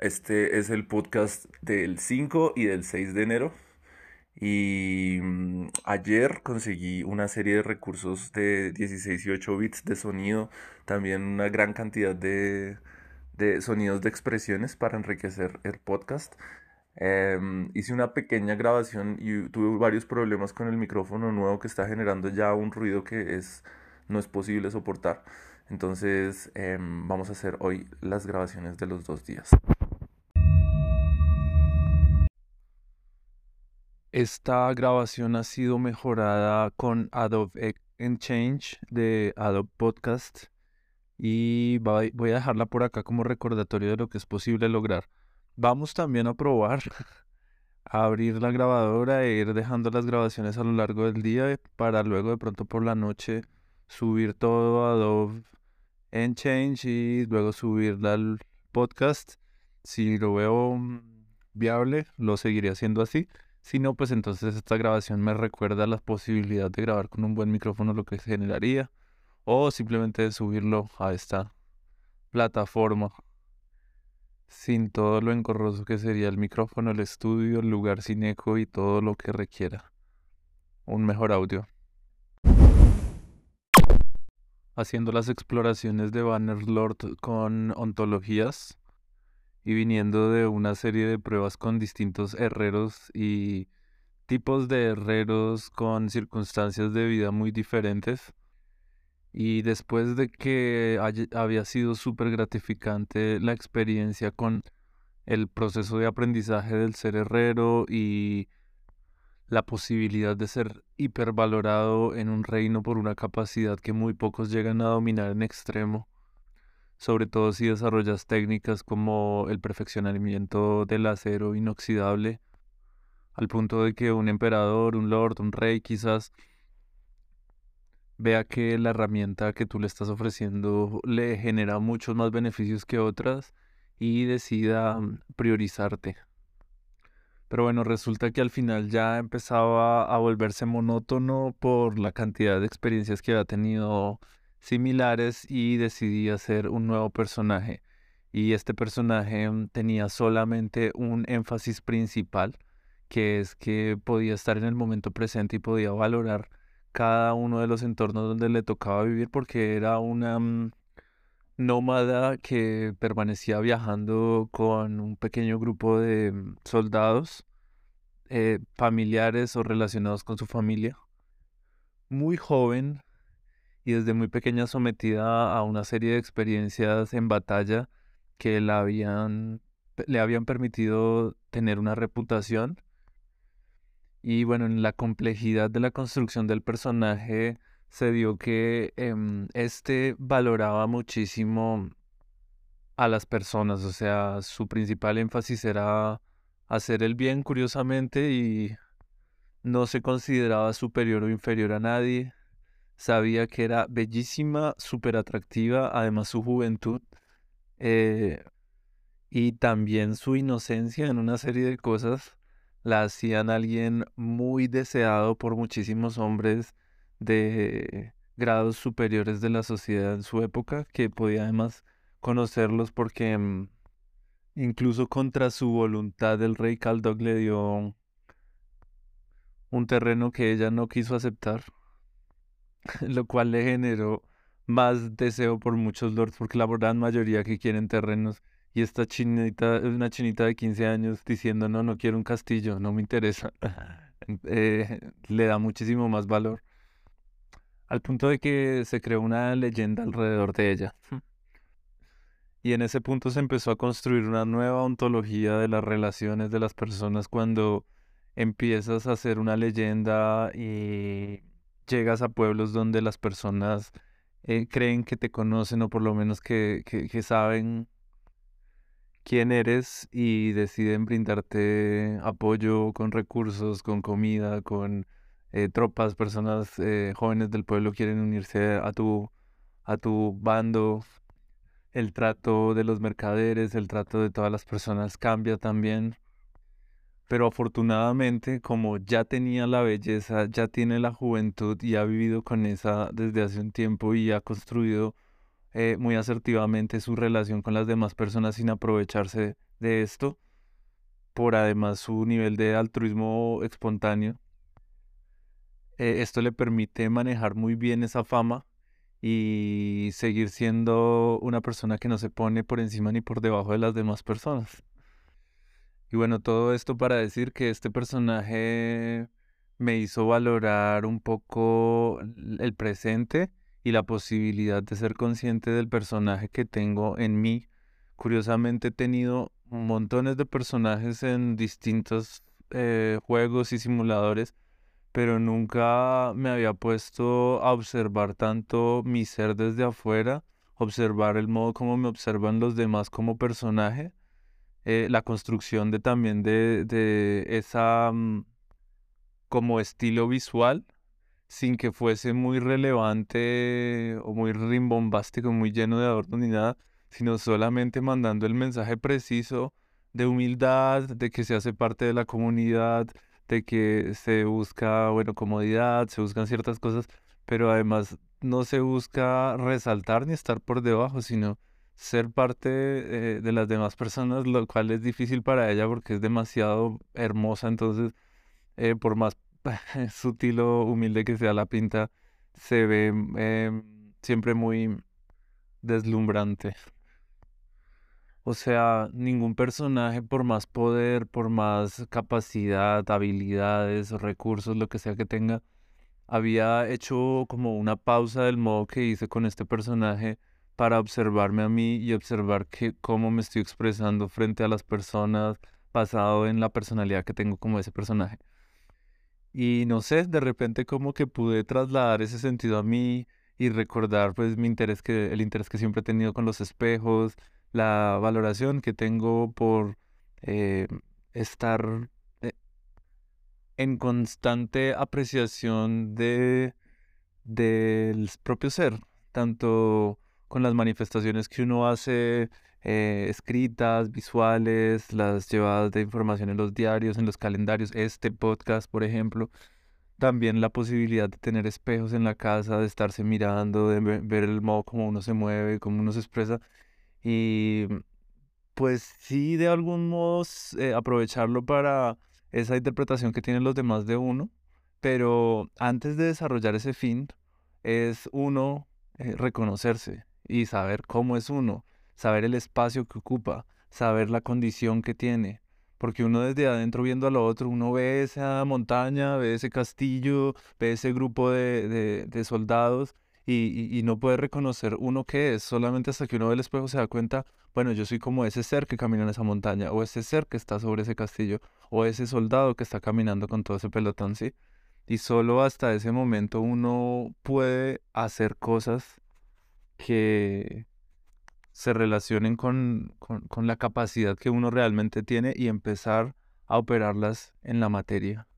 Este es el podcast del 5 y del 6 de enero. Y mm, ayer conseguí una serie de recursos de 16 y 8 bits de sonido, también una gran cantidad de, de sonidos de expresiones para enriquecer el podcast. Em, hice una pequeña grabación y tuve varios problemas con el micrófono nuevo que está generando ya un ruido que es, no es posible soportar. Entonces em, vamos a hacer hoy las grabaciones de los dos días. Esta grabación ha sido mejorada con Adobe Exchange de Adobe Podcast y voy a dejarla por acá como recordatorio de lo que es posible lograr. Vamos también a probar a abrir la grabadora e ir dejando las grabaciones a lo largo del día para luego de pronto por la noche subir todo a Adobe Exchange y luego subirla al podcast. Si lo veo mm, viable, lo seguiré haciendo así. Si no, pues entonces esta grabación me recuerda la posibilidad de grabar con un buen micrófono lo que se generaría o simplemente de subirlo a esta plataforma sin todo lo engorroso que sería el micrófono, el estudio, el lugar sin eco y todo lo que requiera un mejor audio. Haciendo las exploraciones de Bannerlord con ontologías y viniendo de una serie de pruebas con distintos herreros y tipos de herreros con circunstancias de vida muy diferentes. Y después de que había sido súper gratificante la experiencia con el proceso de aprendizaje del ser herrero y la posibilidad de ser hipervalorado en un reino por una capacidad que muy pocos llegan a dominar en extremo, sobre todo si desarrollas técnicas como el perfeccionamiento del acero inoxidable, al punto de que un emperador, un lord, un rey quizás vea que la herramienta que tú le estás ofreciendo le genera muchos más beneficios que otras y decida mm, priorizarte. Pero bueno, resulta que al final ya empezaba a volverse monótono por la cantidad de experiencias que había tenido similares y decidí hacer un nuevo personaje. Y este personaje mm, tenía solamente un énfasis principal, que es que podía estar en el momento presente y podía valorar cada uno de los entornos donde le tocaba vivir porque era una mm, nómada que permanecía viajando con un pequeño grupo de mm, soldados eh, familiares o relacionados con su familia. Muy joven y desde muy pequeña sometida a una serie de experiencias en batalla que la habían, le habían permitido tener una reputación y bueno, en la complejidad de la construcción del personaje se dio que em, este valoraba muchísimo a las personas, o sea, su principal énfasis era hacer el bien, curiosamente, y no se consideraba superior o inferior a nadie. Sabía que era bellísima, súper atractiva, además su juventud eh, y también su inocencia en una serie de cosas la hacían alguien muy deseado por muchísimos hombres de grados superiores de la sociedad en su época, que podía además conocerlos porque mm, incluso contra su voluntad el rey Caldog le dio un terreno que ella no quiso aceptar, lo cual le generó más deseo por muchos lords, porque la gran mayoría que quieren terrenos y esta chinita, una chinita de 15 años diciendo, no, no quiero un castillo, no me interesa, eh, le da muchísimo más valor. Al punto de que se creó una leyenda alrededor de ella. Y en ese punto se empezó a construir una nueva ontología de las relaciones de las personas cuando empiezas a hacer una leyenda y llegas a pueblos donde las personas eh, creen que te conocen o por lo menos que, saben quién eres y deciden brindarte apoyo con recursos, con comida, con eh, tropas, personas eh, jóvenes del pueblo quieren unirse a tu, a tu bando. El trato de los mercaderes, el trato de todas las personas cambia también. Pero afortunadamente, como ya tenía la belleza, ya tiene la juventud y ha vivido con esa desde hace un tiempo y ha construido eh, muy asertivamente su relación con las demás personas sin aprovecharse de esto, por además su nivel de altruismo espontáneo. Eh, esto le permite manejar muy bien esa fama y seguir siendo una persona que no se pone por encima ni por debajo de las demás personas. Y bueno, todo esto para decir que este personaje me hizo valorar un poco el presente y la posibilidad de ser consciente del personaje que tengo en mí. Curiosamente he tenido montones de personajes en distintos eh, juegos y simuladores, pero nunca me había puesto a observar tanto mi ser desde afuera, observar el modo como me observan los demás como personaje, eh, la construcción de también de, de esa mm, como estilo visual sin que fuese muy relevante o muy rimbombástico, muy lleno de adornos ni nada, sino solamente mandando el mensaje preciso de humildad, de que se hace parte de la comunidad, de que se busca, bueno, comodidad, se buscan ciertas cosas, pero además no se busca resaltar ni estar por debajo, sino ser parte eh, de las demás personas, lo cual es difícil para ella porque es demasiado hermosa, entonces, eh, por más sutil o humilde que sea la pinta, se ve em, siempre muy deslumbrante. O sea, ningún personaje, por más poder, por más capacidad, habilidades, recursos, lo que sea que tenga, había hecho como una pausa del modo que hice con este personaje para observarme a mí y observar que, cómo me estoy expresando frente a las personas basado en la personalidad que tengo como ese personaje. Y no sé, de repente como que pude trasladar ese sentido a mí y recordar pues mi interés que, el interés que siempre he tenido con los espejos, la valoración que tengo por eh, estar eh, en constante apreciación de del propio ser, tanto con las manifestaciones que uno hace eh, escritas, visuales, las llevadas de información en los diarios, en los calendarios, este podcast, por ejemplo. También la posibilidad de tener espejos en la casa, de estarse mirando, de ver el modo como uno se mueve, cómo uno se expresa. Y pues sí, de algún modo eh, aprovecharlo para esa interpretación que tienen los demás de uno. Pero antes de desarrollar ese fin, es uno eh, reconocerse y saber cómo es uno saber el espacio que ocupa, saber la condición que tiene. Porque uno desde adentro viendo a lo otro, uno ve esa montaña, ve ese castillo, ve ese grupo de, soldados y, no puede reconocer uno qué es. Solamente hasta que uno ve el espejo se da cuenta, bueno, yo soy como ese ser que camina en esa montaña, o ese ser que está sobre ese castillo, o ese soldado que está caminando con todo ese pelotón, ¿sí? Y solo hasta ese momento uno puede hacer cosas que, se relacionen con, con, la capacidad que uno realmente tiene y empezar a operarlas en la materia.